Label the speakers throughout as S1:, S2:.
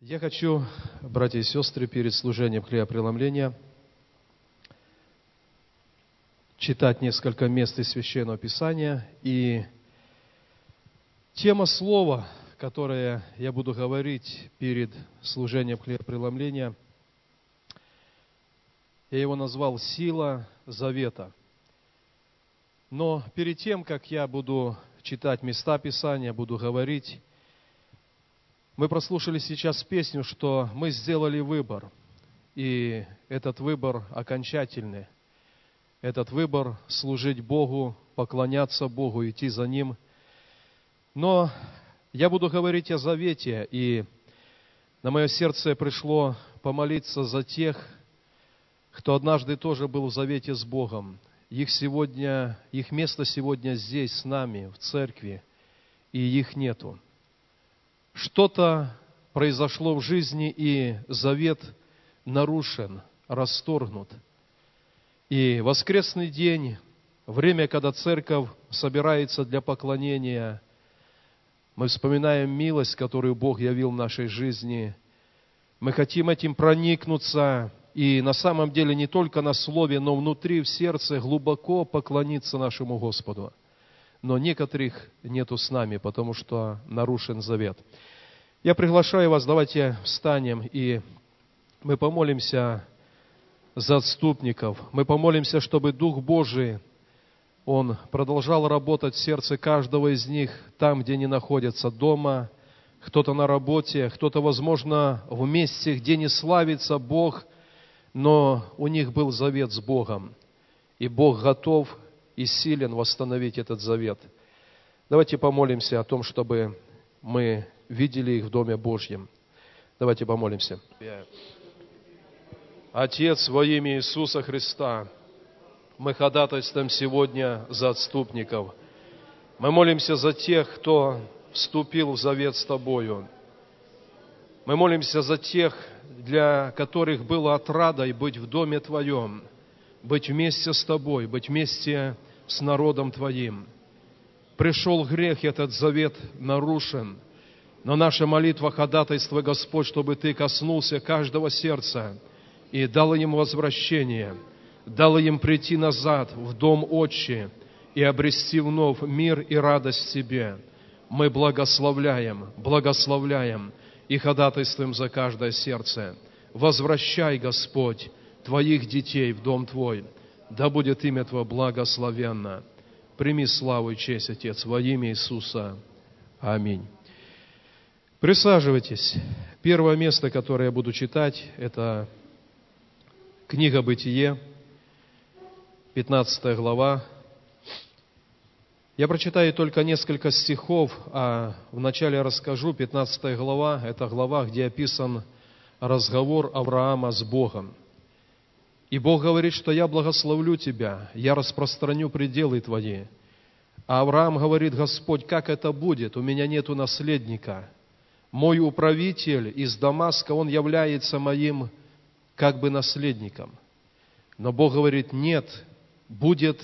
S1: Я хочу, братья и сестры, перед служением хлебопреломления читать несколько мест из Священного Писания. И тема слова, которое я буду говорить перед служением хлебопреломления, я его назвал «Сила завета». Но перед тем, как я буду читать места Писания, буду говорить, мы прослушали сейчас песню, что мы сделали выбор, и этот выбор окончательный. Этот выбор служить Богу, поклоняться Богу, идти за Ним. Но я буду говорить о завете, и на мое сердце пришло помолиться за тех, кто однажды тоже был в завете с Богом. Их сегодня, их место сегодня здесь с нами, в церкви, и их нету что-то произошло в жизни, и завет нарушен, расторгнут. И воскресный день, время, когда церковь собирается для поклонения, мы вспоминаем милость, которую Бог явил в нашей жизни. Мы хотим этим проникнуться и на самом деле не только на слове, но внутри, в сердце глубоко поклониться нашему Господу. Но некоторых нету с нами, потому что нарушен завет. Я приглашаю вас, давайте встанем и мы помолимся за отступников. Мы помолимся, чтобы Дух Божий, Он продолжал работать в сердце каждого из них, там, где они находятся, дома, кто-то на работе, кто-то, возможно, в месте, где не славится Бог, но у них был завет с Богом. И Бог готов и силен восстановить этот завет. Давайте помолимся о том, чтобы мы видели их в Доме Божьем. Давайте помолимся. Отец, во имя Иисуса Христа, мы ходатайствуем сегодня за отступников. Мы молимся за тех, кто вступил в завет с Тобою. Мы молимся за тех, для которых было отрадой быть в Доме Твоем, быть вместе с Тобой, быть вместе с народом Твоим. Пришел грех, этот завет нарушен – но наша молитва, ходатайство, Господь, чтобы Ты коснулся каждого сердца и дал им возвращение, дал им прийти назад в дом Отчи и обрести вновь мир и радость Тебе. Мы благословляем, благословляем и ходатайствуем за каждое сердце. Возвращай, Господь, Твоих детей в дом Твой. Да будет имя Твое благословенно. Прими славу и честь, Отец, во имя Иисуса. Аминь. Присаживайтесь. Первое место, которое я буду читать, это книга «Бытие», 15 глава. Я прочитаю только несколько стихов, а вначале расскажу. 15 глава – это глава, где описан разговор Авраама с Богом. И Бог говорит, что я благословлю тебя, я распространю пределы твои. А Авраам говорит, Господь, как это будет? У меня нету наследника – мой управитель из Дамаска, он является моим как бы наследником. Но Бог говорит, нет, будет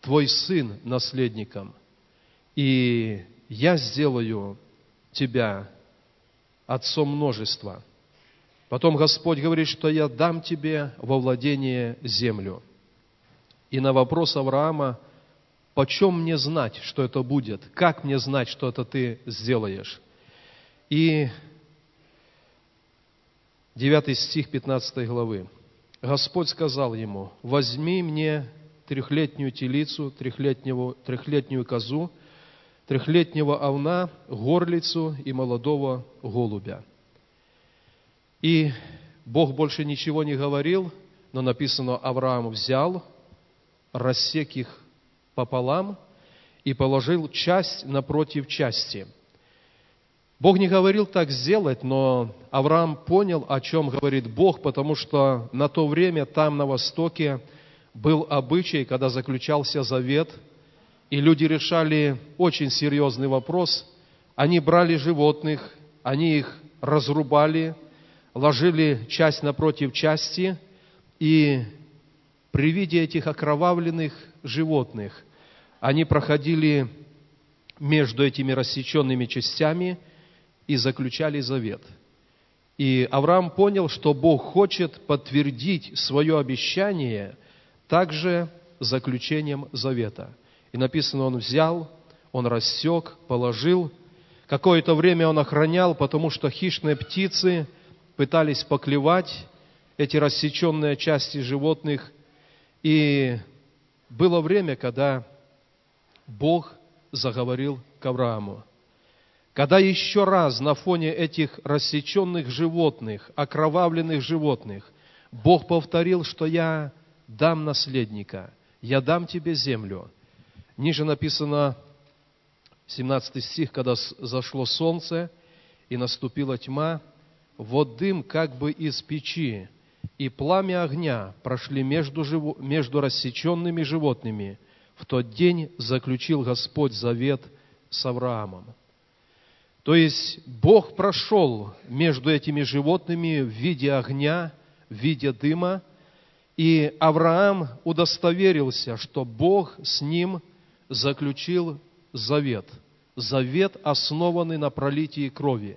S1: твой сын наследником, и я сделаю тебя отцом множества. Потом Господь говорит, что я дам тебе во владение землю. И на вопрос Авраама, почем мне знать, что это будет? Как мне знать, что это ты сделаешь? И 9 стих 15 главы. Господь сказал ему, возьми мне трехлетнюю телицу, трехлетнюю, трехлетнюю козу, трехлетнего овна, горлицу и молодого голубя. И Бог больше ничего не говорил, но написано, Авраам взял, рассек их пополам и положил часть напротив части – Бог не говорил так сделать, но Авраам понял, о чем говорит Бог, потому что на то время там, на Востоке, был обычай, когда заключался завет, и люди решали очень серьезный вопрос. Они брали животных, они их разрубали, ложили часть напротив части, и при виде этих окровавленных животных они проходили между этими рассеченными частями – и заключали завет. И Авраам понял, что Бог хочет подтвердить свое обещание также заключением завета. И написано, он взял, он рассек, положил. Какое-то время он охранял, потому что хищные птицы пытались поклевать эти рассеченные части животных. И было время, когда Бог заговорил к Аврааму. Когда еще раз на фоне этих рассеченных животных, окровавленных животных, Бог повторил, что я дам наследника, я дам тебе землю. Ниже написано 17 стих, когда зашло солнце и наступила тьма, вот дым как бы из печи, и пламя огня прошли между, живо, между рассеченными животными. В тот день заключил Господь завет с Авраамом. То есть Бог прошел между этими животными в виде огня, в виде дыма, и Авраам удостоверился, что Бог с ним заключил завет. Завет, основанный на пролитии крови.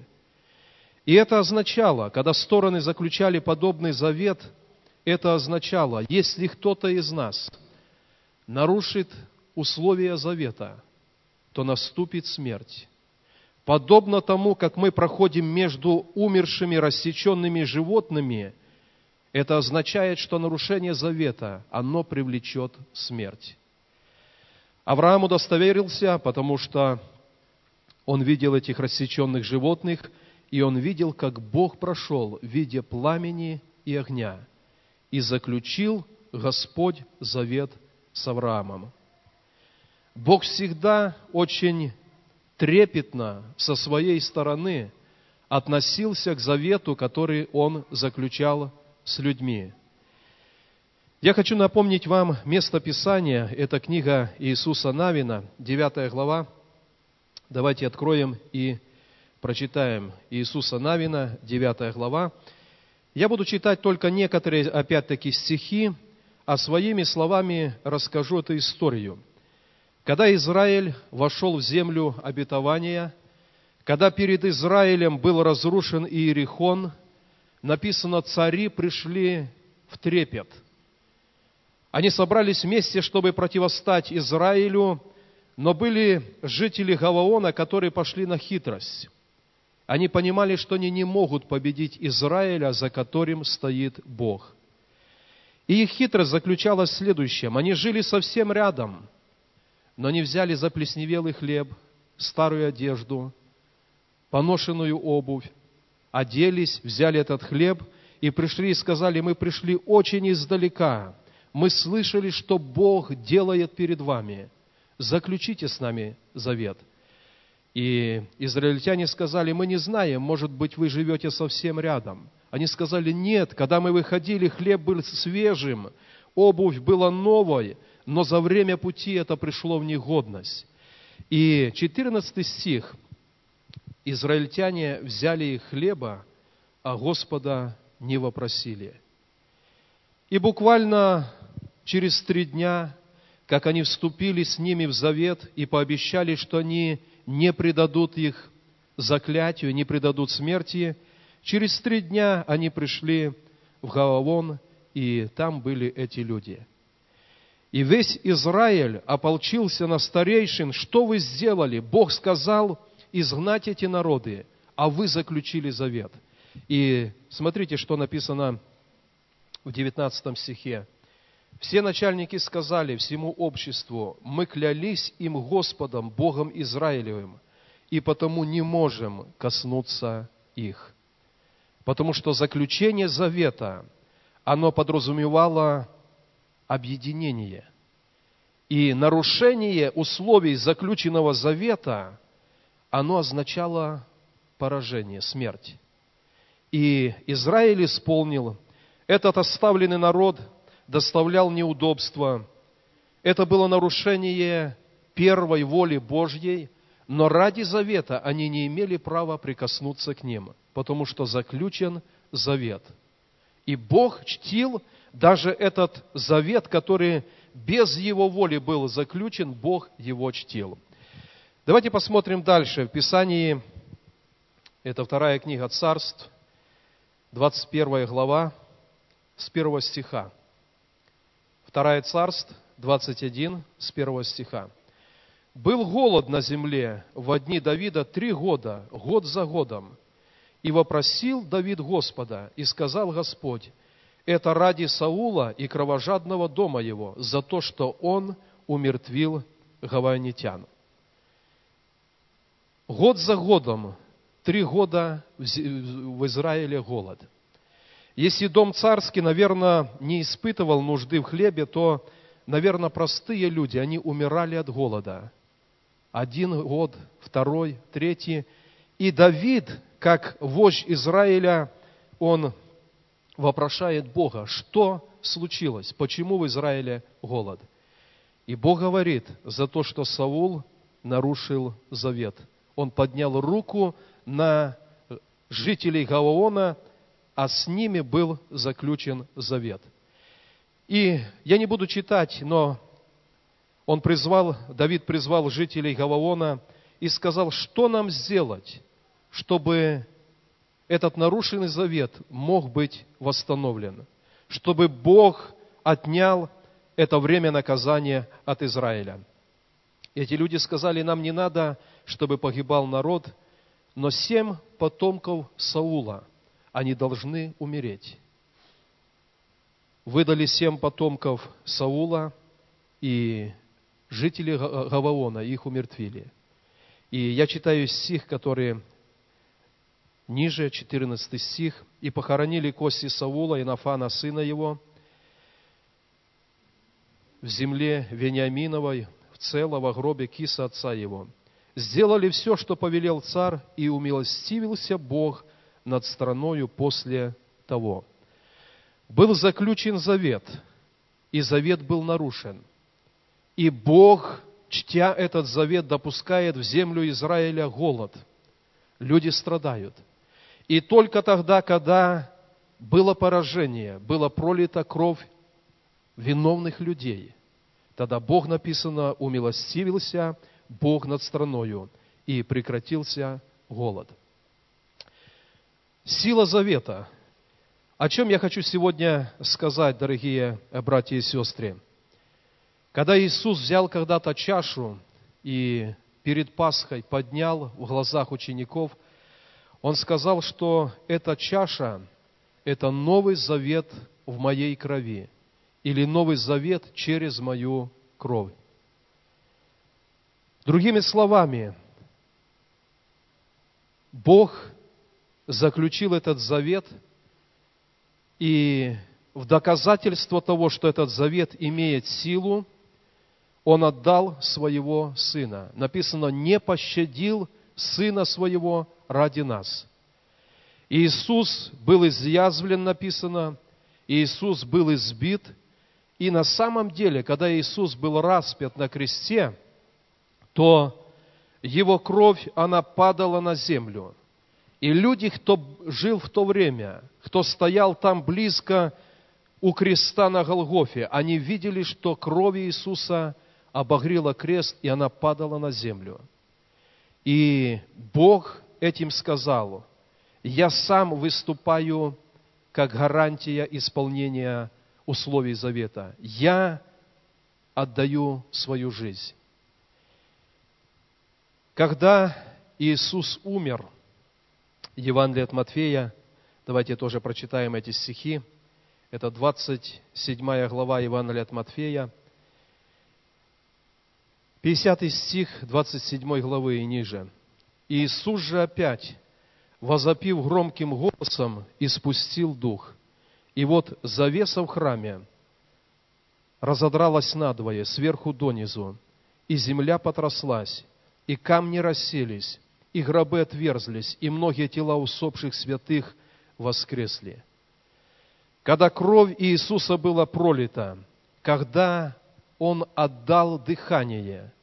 S1: И это означало, когда стороны заключали подобный завет, это означало, если кто-то из нас нарушит условия завета, то наступит смерть подобно тому, как мы проходим между умершими, рассеченными животными, это означает, что нарушение завета, оно привлечет смерть. Авраам удостоверился, потому что он видел этих рассеченных животных, и он видел, как Бог прошел в виде пламени и огня, и заключил Господь завет с Авраамом. Бог всегда очень трепетно со своей стороны относился к завету, который он заключал с людьми. Я хочу напомнить вам место Писания. Это книга Иисуса Навина, 9 глава. Давайте откроем и прочитаем Иисуса Навина, 9 глава. Я буду читать только некоторые, опять-таки, стихи, а своими словами расскажу эту историю – когда Израиль вошел в землю обетования, когда перед Израилем был разрушен Иерихон, написано, цари пришли в трепет. Они собрались вместе, чтобы противостать Израилю, но были жители Гаваона, которые пошли на хитрость. Они понимали, что они не могут победить Израиля, за которым стоит Бог. И их хитрость заключалась в следующем. Они жили совсем рядом – но они взяли заплесневелый хлеб, старую одежду, поношенную обувь, оделись, взяли этот хлеб и пришли и сказали, мы пришли очень издалека, мы слышали, что Бог делает перед вами, заключите с нами завет. И израильтяне сказали, мы не знаем, может быть, вы живете совсем рядом. Они сказали, нет, когда мы выходили, хлеб был свежим, обувь была новой, но за время пути это пришло в негодность. И 14 стих. Израильтяне взяли их хлеба, а Господа не вопросили. И буквально через три дня, как они вступили с ними в завет и пообещали, что они не предадут их заклятию, не предадут смерти, через три дня они пришли в Гаавон, и там были эти люди – и весь Израиль ополчился на старейшин. Что вы сделали? Бог сказал изгнать эти народы, а вы заключили завет. И смотрите, что написано в 19 стихе. Все начальники сказали всему обществу, мы клялись им Господом, Богом Израилевым, и потому не можем коснуться их. Потому что заключение завета, оно подразумевало объединение. И нарушение условий заключенного завета, оно означало поражение, смерть. И Израиль исполнил, этот оставленный народ доставлял неудобства. Это было нарушение первой воли Божьей, но ради завета они не имели права прикоснуться к ним, потому что заключен завет. И Бог чтил даже этот завет, который без его воли был заключен, Бог его чтил. Давайте посмотрим дальше. В Писании, это вторая книга царств, 21 глава, с 1 стиха. Второе царство, 21, с 1 стиха. «Был голод на земле в дни Давида три года, год за годом. И вопросил Давид Господа, и сказал Господь, это ради Саула и кровожадного дома его, за то, что он умертвил гаванитян. Год за годом, три года в Израиле голод. Если дом царский, наверное, не испытывал нужды в хлебе, то, наверное, простые люди, они умирали от голода. Один год, второй, третий. И Давид, как вождь Израиля, он вопрошает Бога, что случилось, почему в Израиле голод. И Бог говорит, за то, что Саул нарушил завет. Он поднял руку на жителей Гаваона, а с ними был заключен завет. И я не буду читать, но он призвал, Давид призвал жителей Гаваона и сказал, что нам сделать, чтобы этот нарушенный завет мог быть восстановлен, чтобы Бог отнял это время наказания от Израиля. Эти люди сказали, нам не надо, чтобы погибал народ, но семь потомков Саула, они должны умереть. Выдали семь потомков Саула, и жители Гаваона их умертвили. И я читаю стих, который ниже, 14 стих, «И похоронили кости Саула и Нафана, сына его, в земле Вениаминовой, в целого гробе киса отца его. Сделали все, что повелел царь, и умилостивился Бог над страною после того. Был заключен завет, и завет был нарушен. И Бог, чтя этот завет, допускает в землю Израиля голод. Люди страдают – и только тогда, когда было поражение, была пролита кровь виновных людей, тогда Бог, написано, умилостивился Бог над страною, и прекратился голод. Сила завета. О чем я хочу сегодня сказать, дорогие братья и сестры? Когда Иисус взял когда-то чашу и перед Пасхой поднял в глазах учеников – он сказал, что эта чаша – это новый завет в моей крови или новый завет через мою кровь. Другими словами, Бог заключил этот завет, и в доказательство того, что этот завет имеет силу, Он отдал своего Сына. Написано, не пощадил Сына Своего, ради нас. Иисус был изъязвлен, написано, Иисус был избит, и на самом деле, когда Иисус был распят на кресте, то Его кровь, она падала на землю. И люди, кто жил в то время, кто стоял там близко у креста на Голгофе, они видели, что кровь Иисуса обогрела крест, и она падала на землю. И Бог этим сказал, я сам выступаю как гарантия исполнения условий завета. Я отдаю свою жизнь. Когда Иисус умер, Евангелие от Матфея, давайте тоже прочитаем эти стихи, это 27 глава Евангелия от Матфея, 50 стих 27 главы и ниже – Иисус же опять, возопив громким голосом, испустил дух. И вот завеса в храме разодралась надвое, сверху донизу, и земля потряслась, и камни расселись, и гробы отверзлись, и многие тела усопших святых воскресли. Когда кровь Иисуса была пролита, когда Он отдал дыхание –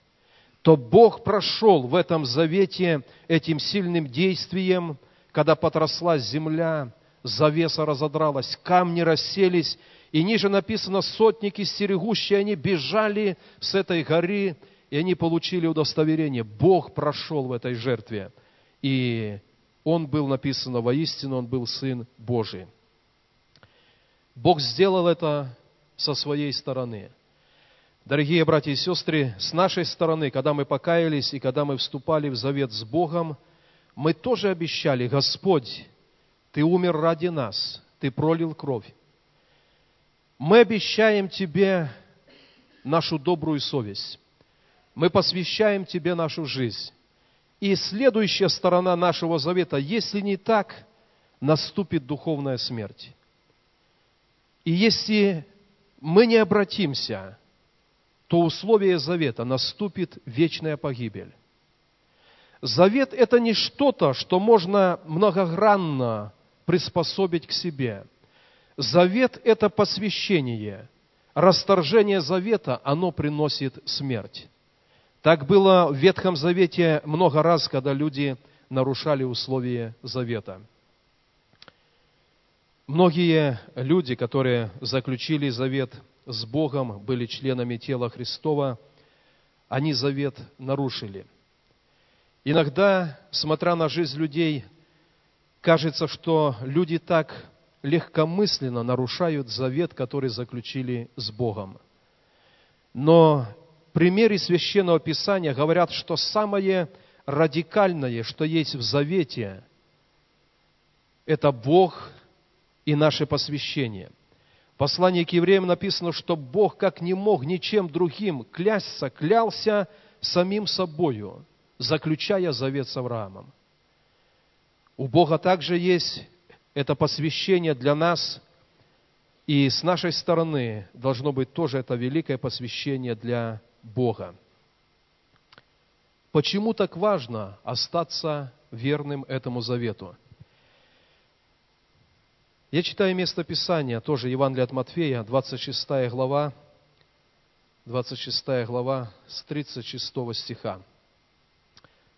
S1: то Бог прошел в этом завете этим сильным действием, когда потрослась земля, завеса разодралась, камни расселись, и ниже написано, сотники стерегущие, они бежали с этой горы, и они получили удостоверение. Бог прошел в этой жертве. И Он был, написано, воистину, Он был Сын Божий. Бог сделал это со своей стороны. Дорогие братья и сестры, с нашей стороны, когда мы покаялись и когда мы вступали в завет с Богом, мы тоже обещали, Господь, Ты умер ради нас, Ты пролил кровь. Мы обещаем Тебе нашу добрую совесть. Мы посвящаем Тебе нашу жизнь. И следующая сторона нашего завета, если не так, наступит духовная смерть. И если мы не обратимся, то условие завета наступит вечная погибель. Завет – это не что-то, что можно многогранно приспособить к себе. Завет – это посвящение. Расторжение завета, оно приносит смерть. Так было в Ветхом Завете много раз, когда люди нарушали условия завета – Многие люди, которые заключили завет с Богом, были членами тела Христова, они завет нарушили. Иногда, смотря на жизнь людей, кажется, что люди так легкомысленно нарушают завет, который заключили с Богом. Но примеры Священного Писания говорят, что самое радикальное, что есть в завете, это Бог – и наше посвящение. В послании к евреям написано, что Бог, как не мог ничем другим клясться, клялся самим собою, заключая завет с Авраамом. У Бога также есть это посвящение для нас, и с нашей стороны должно быть тоже это великое посвящение для Бога. Почему так важно остаться верным этому завету? Я читаю место Писания, тоже Евангелие от Матфея, 26 глава, 26 глава с 36 стиха.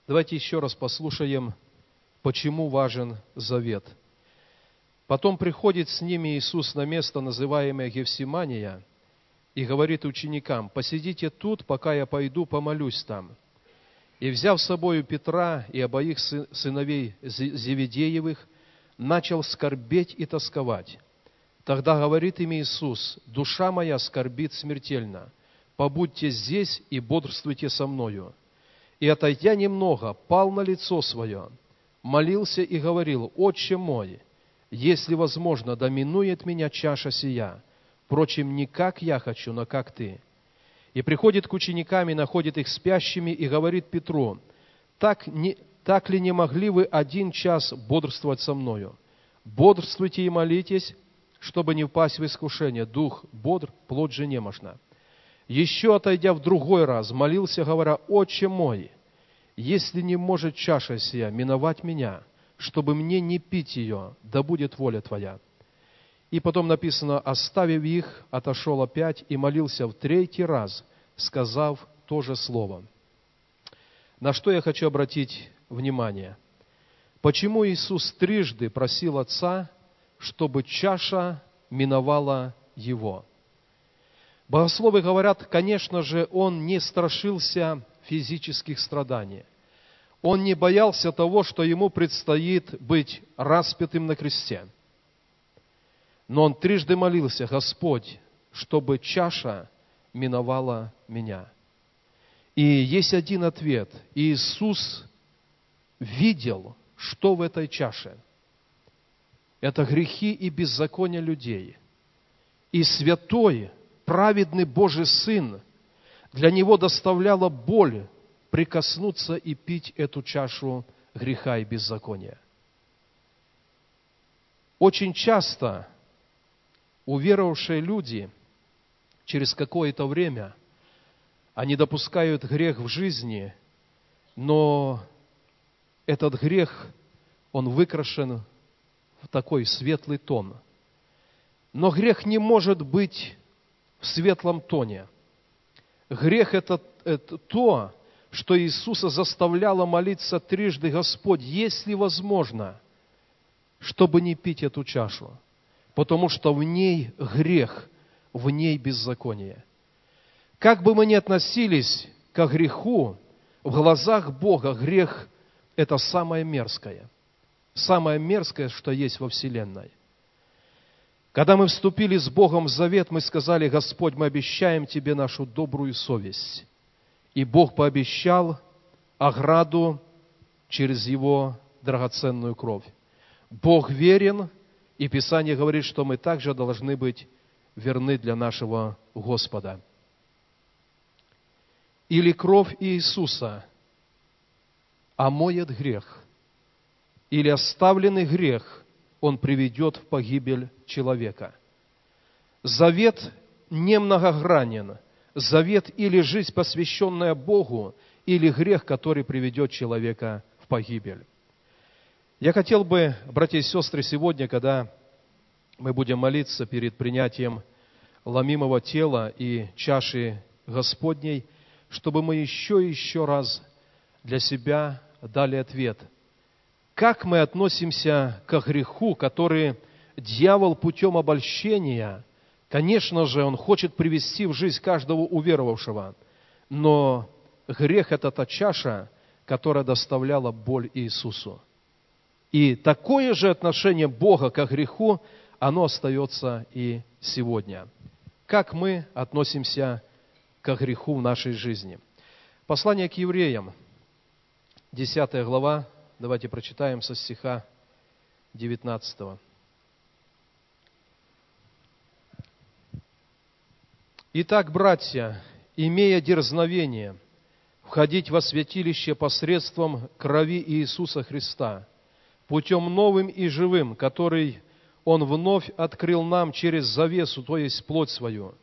S1: Давайте еще раз послушаем, почему важен завет. Потом приходит с ними Иисус на место, называемое Гефсимания, и говорит ученикам, «Посидите тут, пока я пойду помолюсь там». И, взяв с собою Петра и обоих сыновей Зеведеевых, начал скорбеть и тосковать. Тогда говорит им Иисус, «Душа моя скорбит смертельно, побудьте здесь и бодрствуйте со мною». И, отойдя немного, пал на лицо свое, молился и говорил, «Отче мой, если возможно, доминует меня чаша сия, впрочем, не как я хочу, но как ты». И приходит к ученикам и находит их спящими и говорит Петру, «Так не, так ли не могли вы один час бодрствовать со мною? Бодрствуйте и молитесь, чтобы не впасть в искушение. Дух бодр, плоть же немощна. Еще отойдя в другой раз, молился, говоря, «Отче мой, если не может чаша сия миновать меня, чтобы мне не пить ее, да будет воля Твоя». И потом написано, оставив их, отошел опять и молился в третий раз, сказав то же слово. На что я хочу обратить внимание. Почему Иисус трижды просил Отца, чтобы чаша миновала Его? Богословы говорят, конечно же, Он не страшился физических страданий. Он не боялся того, что ему предстоит быть распятым на кресте. Но он трижды молился, Господь, чтобы чаша миновала меня. И есть один ответ. Иисус видел, что в этой чаше. Это грехи и беззакония людей. И святой, праведный Божий Сын для него доставляла боль прикоснуться и пить эту чашу греха и беззакония. Очень часто уверовавшие люди через какое-то время, они допускают грех в жизни, но этот грех, он выкрашен в такой светлый тон. Но грех не может быть в светлом тоне. Грех это, это то, что Иисуса заставляло молиться трижды, Господь, если возможно, чтобы не пить эту чашу, потому что в ней грех, в ней беззаконие. Как бы мы ни относились к греху, в глазах Бога грех это самое мерзкое. самое мерзкое, что есть во Вселенной. Когда мы вступили с Богом в завет, мы сказали, Господь, мы обещаем Тебе нашу добрую совесть. И Бог пообещал ограду через Его драгоценную кровь. Бог верен, и Писание говорит, что мы также должны быть верны для нашего Господа. Или кровь Иисуса омоет грех, или оставленный грех он приведет в погибель человека. Завет не многогранен. Завет или жизнь, посвященная Богу, или грех, который приведет человека в погибель. Я хотел бы, братья и сестры, сегодня, когда мы будем молиться перед принятием ломимого тела и чаши Господней, чтобы мы еще и еще раз для себя дали ответ – как мы относимся к греху, который дьявол путем обольщения, конечно же, он хочет привести в жизнь каждого уверовавшего, но грех – это та чаша, которая доставляла боль Иисусу. И такое же отношение Бога к греху, оно остается и сегодня. Как мы относимся к греху в нашей жизни? Послание к евреям, 10 глава, Давайте прочитаем со стиха 19. Итак, братья, имея дерзновение входить во святилище посредством крови Иисуса Христа, путем новым и живым, который Он вновь открыл нам через завесу, то есть плоть свою,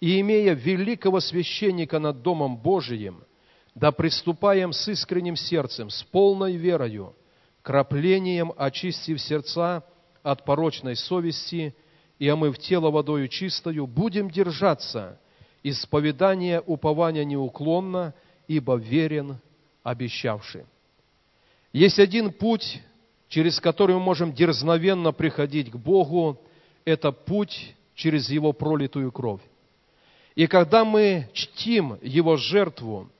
S1: и имея великого священника над Домом Божиим – да приступаем с искренним сердцем, с полной верою, краплением очистив сердца от порочной совести и омыв тело водою чистою, будем держаться исповедания упования неуклонно, ибо верен обещавший. Есть один путь, через который мы можем дерзновенно приходить к Богу, это путь через Его пролитую кровь. И когда мы чтим Его жертву,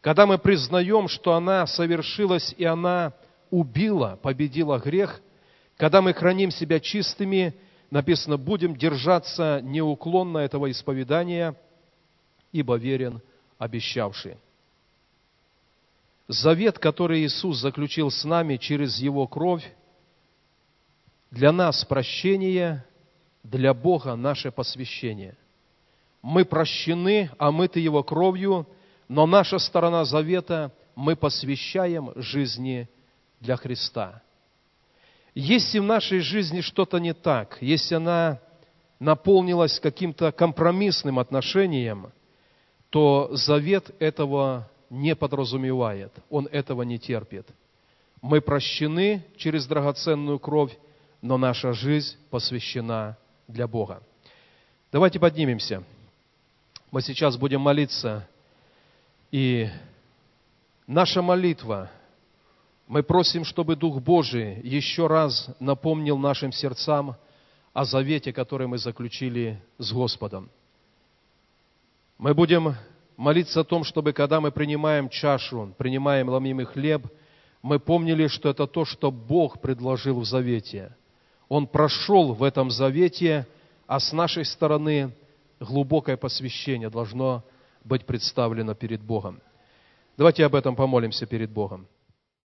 S1: когда мы признаем, что она совершилась и она убила, победила грех, когда мы храним себя чистыми, написано, будем держаться неуклонно этого исповедания, ибо верен обещавший. Завет, который Иисус заключил с нами через Его кровь, для нас прощение, для Бога наше посвящение. Мы прощены, омыты Его кровью – но наша сторона завета мы посвящаем жизни для Христа. Если в нашей жизни что-то не так, если она наполнилась каким-то компромиссным отношением, то завет этого не подразумевает, он этого не терпит. Мы прощены через драгоценную кровь, но наша жизнь посвящена для Бога. Давайте поднимемся. Мы сейчас будем молиться и наша молитва, мы просим, чтобы Дух Божий еще раз напомнил нашим сердцам о завете, который мы заключили с Господом. Мы будем молиться о том, чтобы когда мы принимаем чашу, принимаем ломимый хлеб, мы помнили, что это то, что Бог предложил в завете. Он прошел в этом завете, а с нашей стороны глубокое посвящение должно быть представлено перед Богом. Давайте об этом помолимся перед Богом.